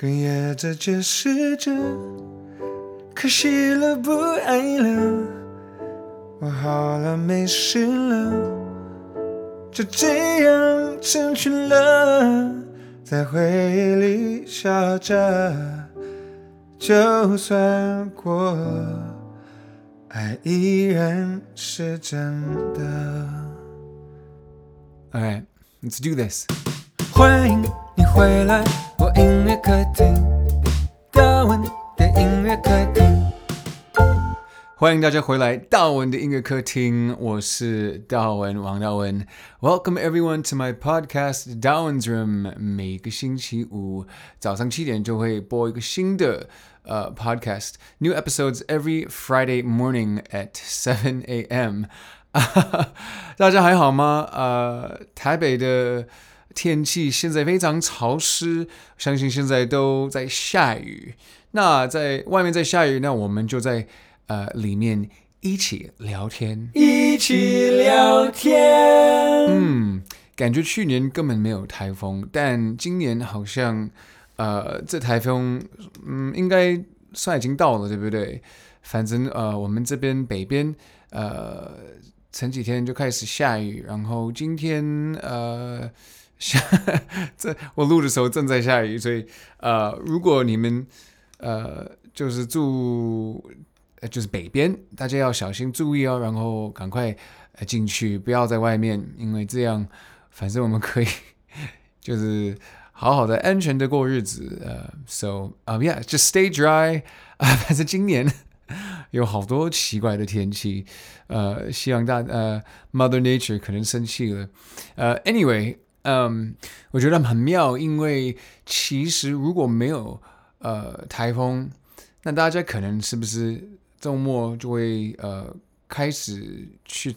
哽咽着解释着，可惜了，不爱了，我好了，没事了，就这样成全了，在回忆里笑着，就算过了，爱依然是真的。Alright, let's do this. 欢迎你回来，我音乐客厅，大文的音乐客厅。欢迎大家回来，大文的音乐客厅，我是大文王大文。Welcome everyone to my podcast, Dawen's Room。每个星期五早上七点就会播一个新的呃、uh, podcast. New episodes every Friday morning at 7 a.m. 大家还好吗？呃，台北的天气现在非常潮湿，相信现在都在下雨。那在外面在下雨，那我们就在呃里面一起聊天，一起聊天。嗯，感觉去年根本没有台风，但今年好像呃这台风嗯应该算已经到了，对不对？反正呃我们这边北边呃。前几天就开始下雨，然后今天呃下 这我录的时候正在下雨，所以呃如果你们呃就是住就是北边，大家要小心注意哦，然后赶快进去，不要在外面，因为这样反正我们可以就是好好的安全的过日子。呃，so 啊、uh,，yeah，just stay dry 啊，反正今年。有好多奇怪的天气，呃，希望大呃，Mother Nature 可能生气了，呃，Anyway，嗯，我觉得很妙，因为其实如果没有呃台风，那大家可能是不是周末就会呃开始去，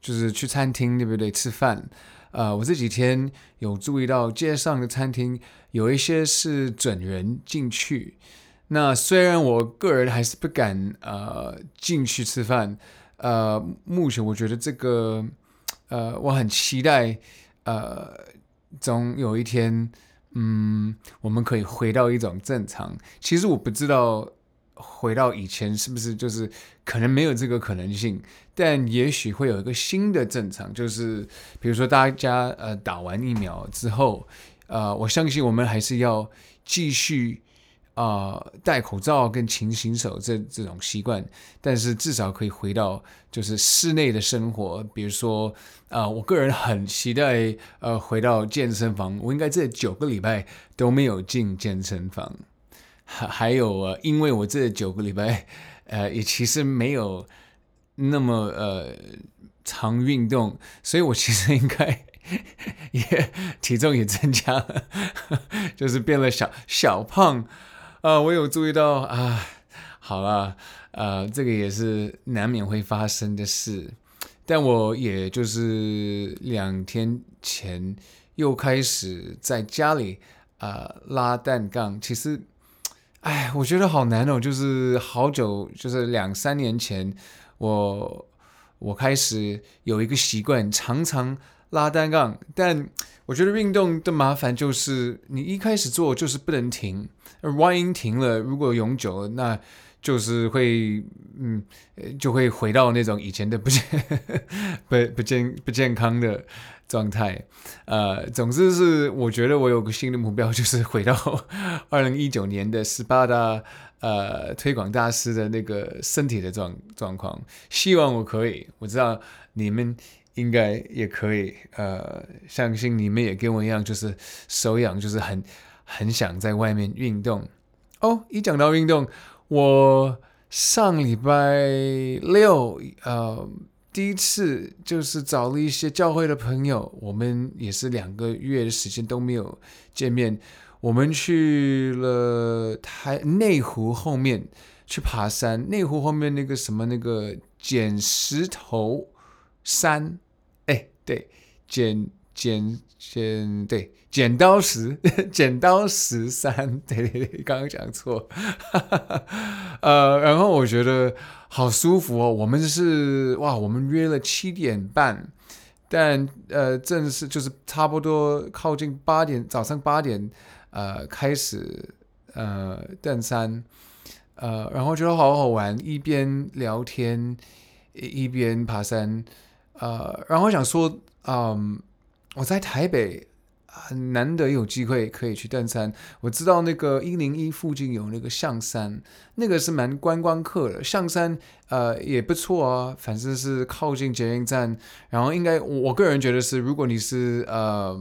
就是去餐厅，对不对？吃饭，呃，我这几天有注意到街上的餐厅有一些是准人进去。那虽然我个人还是不敢呃进去吃饭，呃，目前我觉得这个呃我很期待呃总有一天嗯我们可以回到一种正常。其实我不知道回到以前是不是就是可能没有这个可能性，但也许会有一个新的正常，就是比如说大家呃打完疫苗之后，呃我相信我们还是要继续。啊、戴口罩跟勤洗手这这种习惯，但是至少可以回到就是室内的生活。比如说，啊、我个人很期待呃回到健身房。我应该这九个礼拜都没有进健身房，还还有啊，因为我这九个礼拜呃也其实没有那么呃常运动，所以我其实应该也体重也增加了，就是变了小小胖。啊、我有注意到啊，好了，呃，这个也是难免会发生的事，但我也就是两天前又开始在家里啊、拉单杠，其实，哎，我觉得好难哦，就是好久，就是两三年前，我我开始有一个习惯，常常拉单杠，但我觉得运动的麻烦就是你一开始做就是不能停。万一停了，如果永久，那就是会，嗯，就会回到那种以前的不健、不不健、不健康的状态。呃，总之是，我觉得我有个新的目标，就是回到 二零一九年的斯巴达呃推广大师的那个身体的状状况。希望我可以，我知道你们应该也可以。呃，相信你们也跟我一样，就是手痒，就是很。很想在外面运动哦！一讲到运动，我上礼拜六呃第一次就是找了一些教会的朋友，我们也是两个月的时间都没有见面，我们去了台内湖后面去爬山，内湖后面那个什么那个捡石头山，对，剪剪剪对。剪刀石，剪刀石山，对 对对，刚刚讲错，呃，然后我觉得好舒服哦。我们是哇，我们约了七点半，但呃，正式就是差不多靠近八点，早上八点呃开始呃登山，呃，然后觉得好好玩，一边聊天一边爬山，呃，然后想说，嗯，我在台北。很难得有机会可以去登山。我知道那个一零一附近有那个象山，那个是蛮观光客的。象山呃也不错啊，反正是靠近捷运站。然后应该我个人觉得是，如果你是呃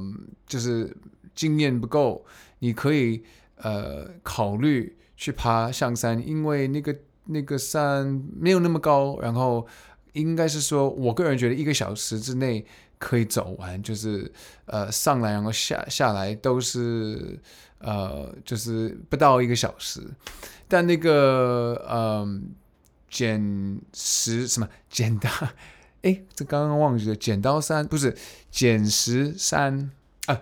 就是经验不够，你可以呃考虑去爬象山，因为那个那个山没有那么高，然后应该是说，我个人觉得一个小时之内。可以走完，就是呃上来然后下下来都是呃就是不到一个小时，但那个呃剪石什么剪刀，哎，这刚刚忘记了，剪刀山不是剪石山啊，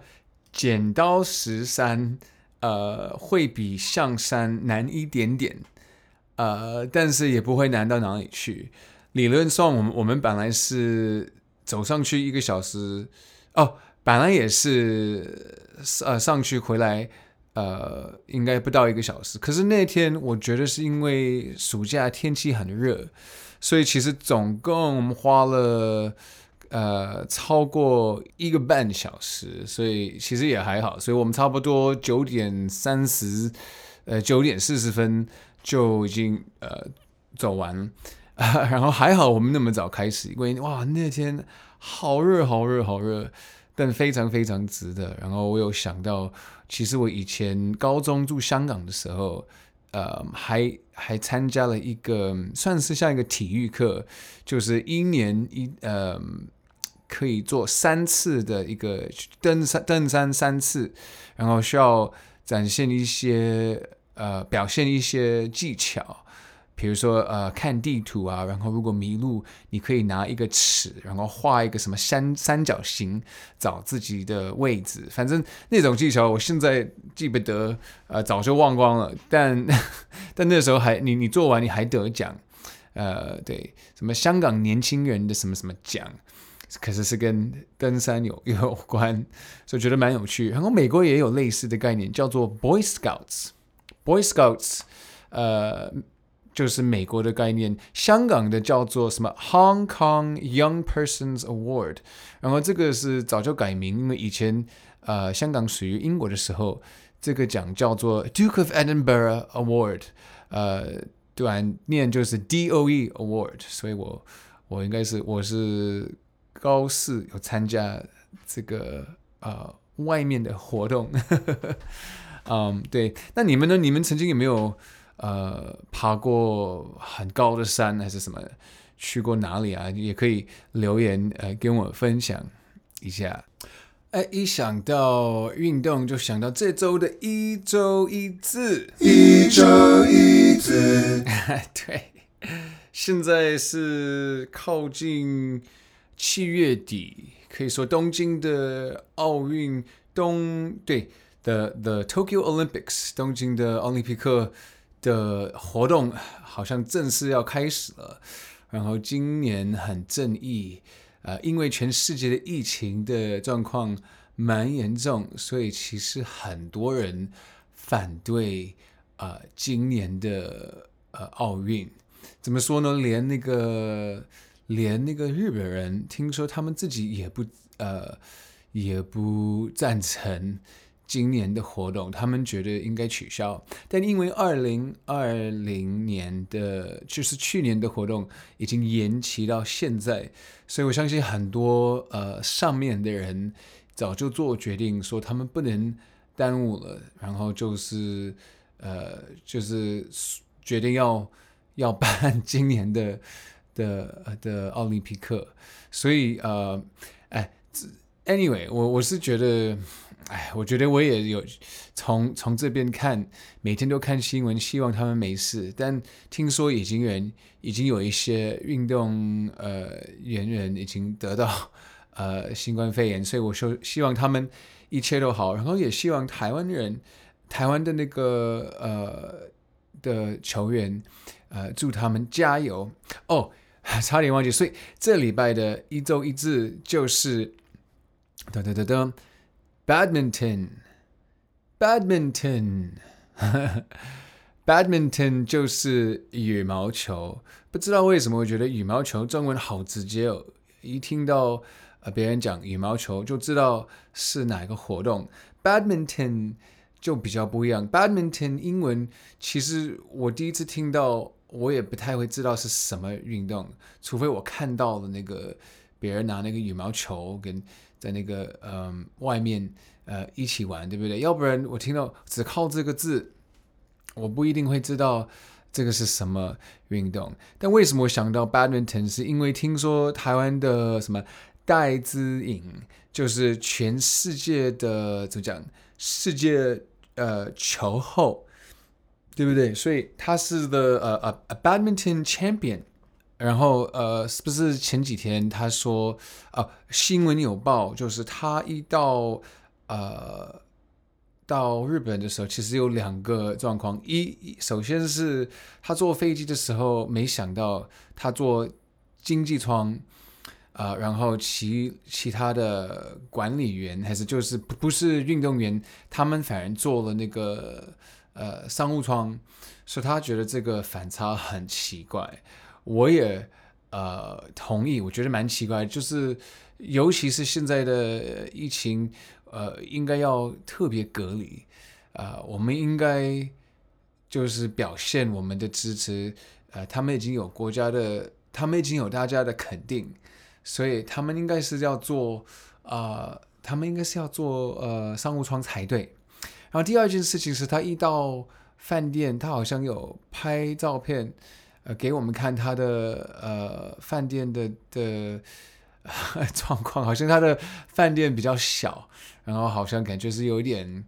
剪刀石山呃会比象山难一点点，呃但是也不会难到哪里去。理论上我们我们本来是。走上去一个小时，哦，本来也是，呃，上去回来，呃，应该不到一个小时。可是那天我觉得是因为暑假天气很热，所以其实总共我们花了呃超过一个半小时，所以其实也还好。所以我们差不多九点三十，呃，九点四十分就已经呃走完。然后还好我们那么早开始，因为哇那天好热好热好热，但非常非常值得。然后我有想到，其实我以前高中住香港的时候，呃，还还参加了一个算是像一个体育课，就是一年一呃可以做三次的一个登山登山三次，然后需要展现一些呃表现一些技巧。比如说，呃，看地图啊，然后如果迷路，你可以拿一个尺，然后画一个什么三三角形，找自己的位置。反正那种技巧，我现在记不得，呃，早就忘光了。但 但那时候还，你你做完你还得奖，呃，对，什么香港年轻人的什么什么奖，可是是跟登山有有关，所以觉得蛮有趣。然后美国也有类似的概念，叫做 Boy Scouts，Boy Scouts，呃。就是美国的概念，香港的叫做什么？Hong Kong Young Persons Award，然后这个是早就改名，因为以前呃香港属于英国的时候，这个奖叫做 Duke of Edinburgh Award，呃，对啊，念就是 DOE Award，所以我我应该是我是高四有参加这个呃外面的活动，嗯，对，那你们呢？你们曾经有没有？呃，爬过很高的山还是什么？去过哪里啊？也可以留言呃跟我分享一下。哎，一想到运动就想到这周的一周一字，一周一字。对，现在是靠近七月底，可以说东京的奥运东对的 the, the Tokyo Olympics 东京的奥林匹克。的活动好像正式要开始了，然后今年很正义，呃，因为全世界的疫情的状况蛮严重，所以其实很多人反对呃今年的呃奥运。怎么说呢？连那个连那个日本人，听说他们自己也不呃也不赞成。今年的活动，他们觉得应该取消，但因为二零二零年的就是去年的活动已经延期到现在，所以我相信很多呃上面的人早就做决定，说他们不能耽误了，然后就是呃就是决定要要办今年的的的奥林匹克，所以呃哎，anyway，我我是觉得。哎，我觉得我也有从从这边看，每天都看新闻，希望他们没事。但听说已经人已经有一些运动呃人员已经得到 呃新冠肺炎，所以我说希望他们一切都好，然后也希望台湾人台湾的那个呃的球员呃祝他们加油哦，差点忘记，所以这礼拜的一周一字就是噔噔噔噔。Badminton，Badminton，Badminton 就是羽毛球，不知道为什么我觉得羽毛球中文好直接哦，一听到呃别人讲羽毛球就知道是哪个活动。Badminton 就比较不一样，Badminton 英文其实我第一次听到，我也不太会知道是什么运动，除非我看到了那个别人拿那个羽毛球跟在那个嗯、外面呃一起玩，对不对？要不然我听到只靠这个字。我不一定会知道这个是什么运动，但为什么我想到 badminton？是因为听说台湾的什么戴资颖，就是全世界的怎么讲？世界呃球后，对不对？所以他是的呃呃 a badminton champion。然后呃，是不是前几天他说啊、呃，新闻有报，就是他一到呃。到日本的时候，其实有两个状况。一，首先是他坐飞机的时候，没想到他坐经济舱，啊、呃，然后其其他的管理员还是就是不是运动员，他们反而坐了那个呃商务舱，所以他觉得这个反差很奇怪。我也呃同意，我觉得蛮奇怪，就是尤其是现在的疫情。呃，应该要特别隔离，啊、呃，我们应该就是表现我们的支持，呃，他们已经有国家的，他们已经有大家的肯定，所以他们应该是要做，啊、呃，他们应该是要做呃商务舱才对。然后第二件事情是他一到饭店，他好像有拍照片，呃，给我们看他的呃饭店的的。状况好像他的饭店比较小，然后好像感觉是有一点，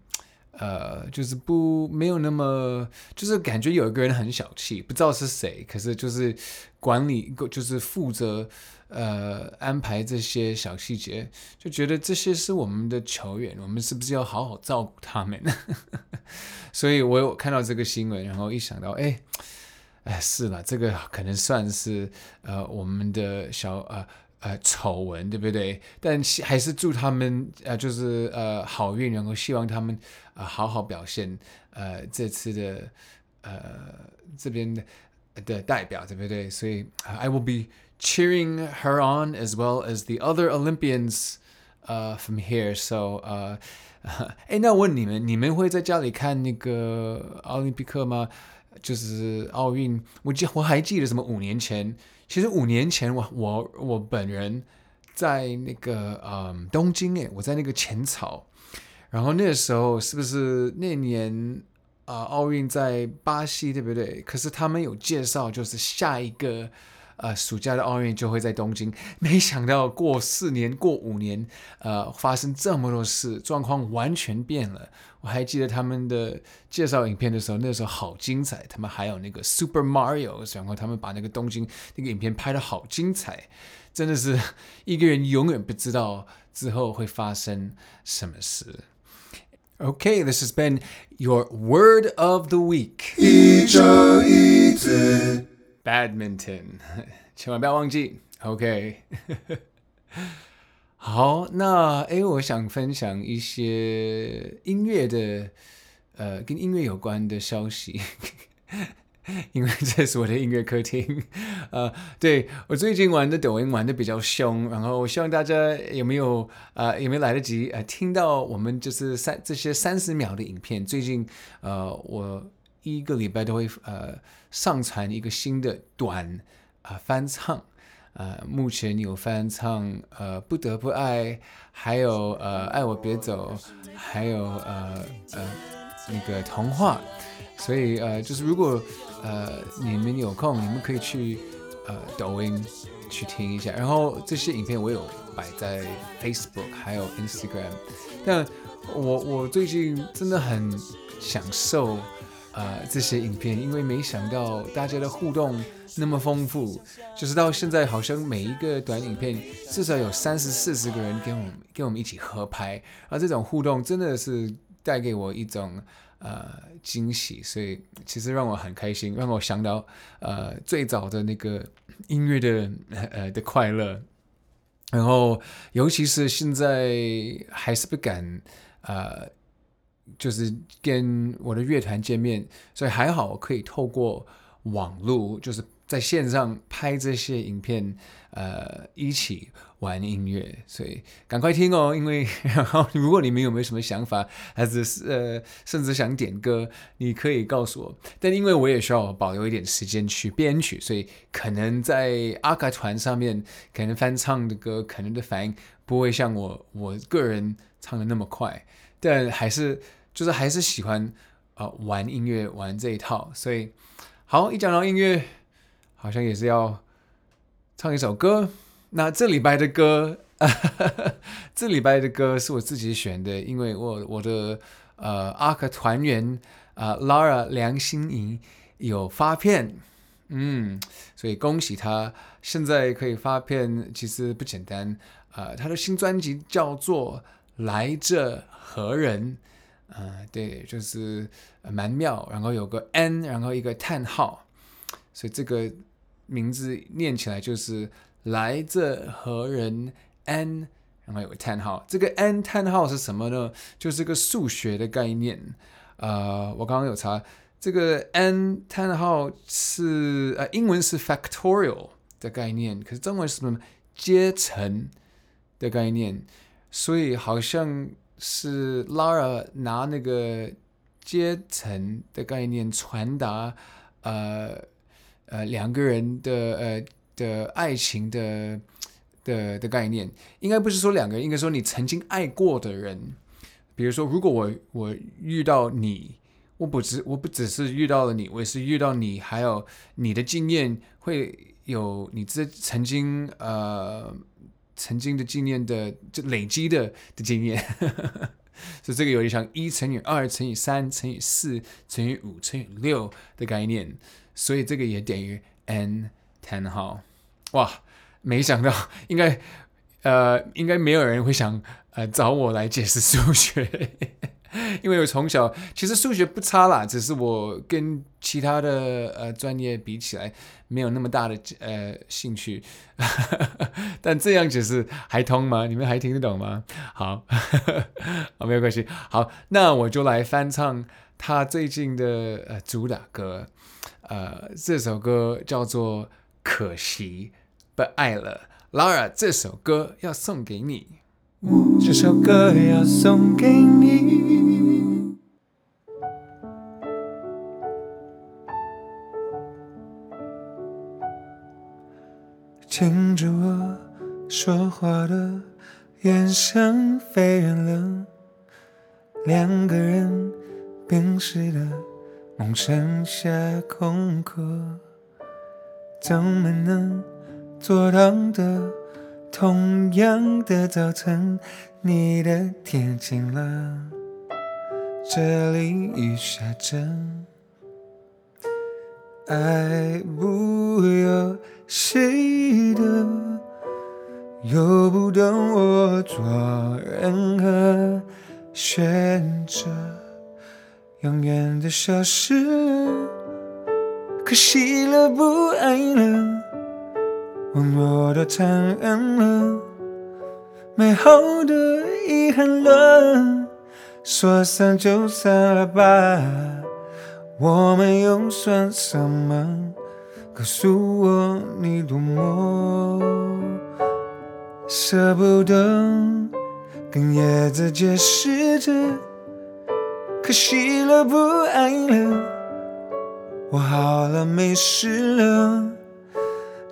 呃，就是不没有那么，就是感觉有一个人很小气，不知道是谁，可是就是管理就是负责呃安排这些小细节，就觉得这些是我们的球员，我们是不是要好好照顾他们？所以我有看到这个新闻，然后一想到，哎，哎，是了，这个可能算是呃我们的小呃。呃，丑闻对不对？但还是祝他们呃，就是呃好运，然后希望他们啊、呃、好好表现。呃，这次的呃这边的的代表对不对？所以、呃、I will be cheering her on as well as the other Olympians 呃 from here. So 呃，哎，那我问你们，你们会在家里看那个奥林匹克吗？就是奥运，我记我还记得什么五年前。其实五年前我，我我本人在那个嗯东京诶，我在那个浅草，然后那个时候是不是那年啊、奥运在巴西对不对？可是他们有介绍，就是下一个呃暑假的奥运就会在东京。没想到过四年过五年，呃发生这么多事，状况完全变了。我还记得他们的介绍影片的时候，那时候好精彩。他们还有那个 Super Mario，然后他们把那个东京那个影片拍得好精彩，真的是 一个人永远不知道之后会发生什么事。OK，this has been your word of the week。一周一次，Badminton，千万不要忘记。OK。好，那诶，我想分享一些音乐的，呃，跟音乐有关的消息，因为这是我的音乐客厅。呃，对，我最近玩的抖音玩的比较凶，然后我希望大家有没有呃有没有来得及呃听到我们就是三这些三十秒的影片。最近呃，我一个礼拜都会呃上传一个新的短啊、翻唱。呃，目前有翻唱呃不得不爱，还有呃爱我别走，还有呃呃那个童话，所以呃就是如果呃你们有空，你们可以去呃抖音去听一下，然后这些影片我有摆在 Facebook 还有 Instagram，但我我最近真的很享受。呃，这些影片，因为没想到大家的互动那么丰富，就是到现在好像每一个短影片至少有三十四十个人跟我们跟我们一起合拍，而这种互动真的是带给我一种呃惊喜，所以其实让我很开心，让我想到呃最早的那个音乐的呃的快乐，然后尤其是现在还是不敢呃。就是跟我的乐团见面，所以还好可以透过网络，就是在线上拍这些影片，呃，一起玩音乐。所以赶快听哦，因为 然后如果你们有没有什么想法，还是呃，甚至想点歌，你可以告诉我。但因为我也需要保留一点时间去编曲，所以可能在阿卡团上面，可能翻唱的歌，可能的反应不会像我我个人唱的那么快，但还是。就是还是喜欢啊、呃、玩音乐玩这一套，所以好，一讲到音乐，好像也是要唱一首歌。那这礼拜的歌，哈 哈这礼拜的歌是我自己选的，因为我我的呃阿克团员啊、呃、Lara 梁心颐有发片，嗯，所以恭喜他，现在可以发片，其实不简单啊、呃。他的新专辑叫做《来这何人》。啊、对，就是蛮妙，然后有个 N，然后一个叹号，所以这个名字念起来就是来这何人 N，然后有个叹号。这个 N 叹号是什么呢？就是个数学的概念。呃，我刚刚有查，这个 N 叹号是呃英文是 factorial 的概念，可是中文是什么？阶层的概念，所以好像。是 Lara 拿那个阶层的概念传达，呃呃两个人的呃的爱情的的的概念，应该不是说两个人，应该说你曾经爱过的人。比如说，如果我我遇到你，我不只我不只是遇到了你，我也是遇到你，还有你的经验会有你这曾经呃。曾经的经验的就累积的的经验，所以这个有点像一乘以二乘以三乘以四乘以五乘以六的概念，所以这个也等于 n ten 号。哇，没想到应该呃应该没有人会想呃找我来解释数学。因为我从小其实数学不差啦，只是我跟其他的呃专业比起来没有那么大的呃兴趣。但这样解释还通吗？你们还听得懂吗？好，好，没有关系。好，那我就来翻唱他最近的呃主打歌，呃，这首歌叫做《可惜不爱了》，Lara，这首歌要送给你。这首歌要送给你，听着我说话的眼神飞远了，两个人冰释的梦剩下空壳，怎么能做到的？同样的早晨，你的天晴了，这里雨下着，爱不由谁的，由不得我做任何选择，永远的消失，可惜了，不爱了。温柔的残忍了，美好的遗憾了，说散就散了吧，我们又算什么？告诉我你多么舍不得，跟叶子解释着，可惜了，不爱了，我好了，没事了。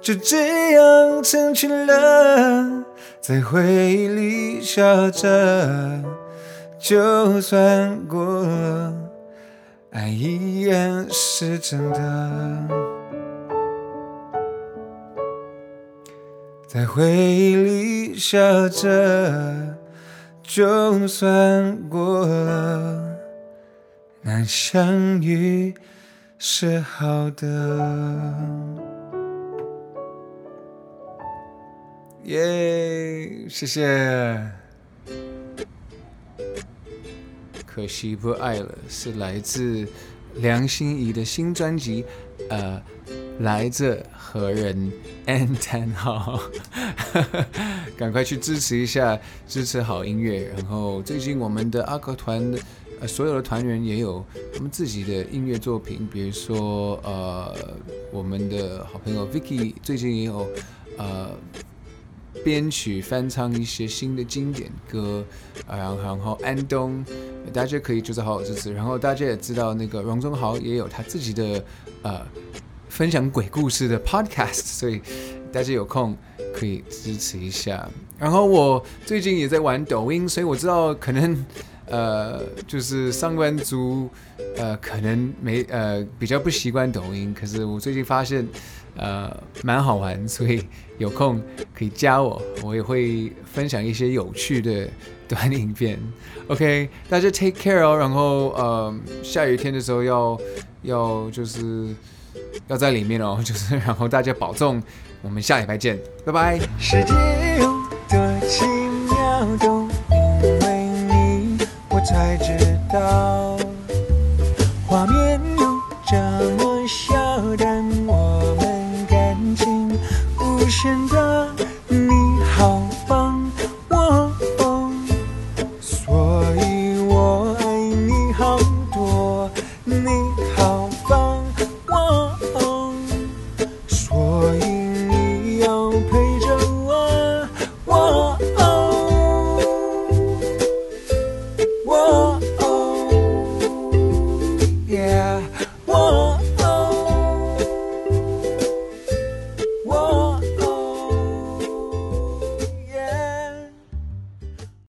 就这样成全了，在回忆里笑着，就算过了，爱依然是真的。在回忆里笑着，就算过了，难相遇是好的。耶谢谢。可惜不爱了，是来自梁心颐的新专辑，呃，来自何人 n 叹号，赶快去支持一下，支持好音乐。然后最近我们的阿克团呃，所有的团员也有他们自己的音乐作品，比如说呃，我们的好朋友 Vicky 最近也有呃编曲翻唱一些新的经典歌，然后然后安东，大家可以就是好好支持，然后大家也知道那个荣宗豪也有他自己的呃分享鬼故事的 Podcast，所以大家有空可以支持一下。然后我最近也在玩抖音，所以我知道可能。呃，就是上班族，呃，可能没呃比较不习惯抖音，可是我最近发现，呃，蛮好玩，所以有空可以加我，我也会分享一些有趣的短影片。OK，大家 take care 哦，然后呃，下雨天的时候要要就是要在里面哦，就是然后大家保重，我们下礼拜见，拜拜。世界有多奇妙，都因为你我才知道，画面有这么。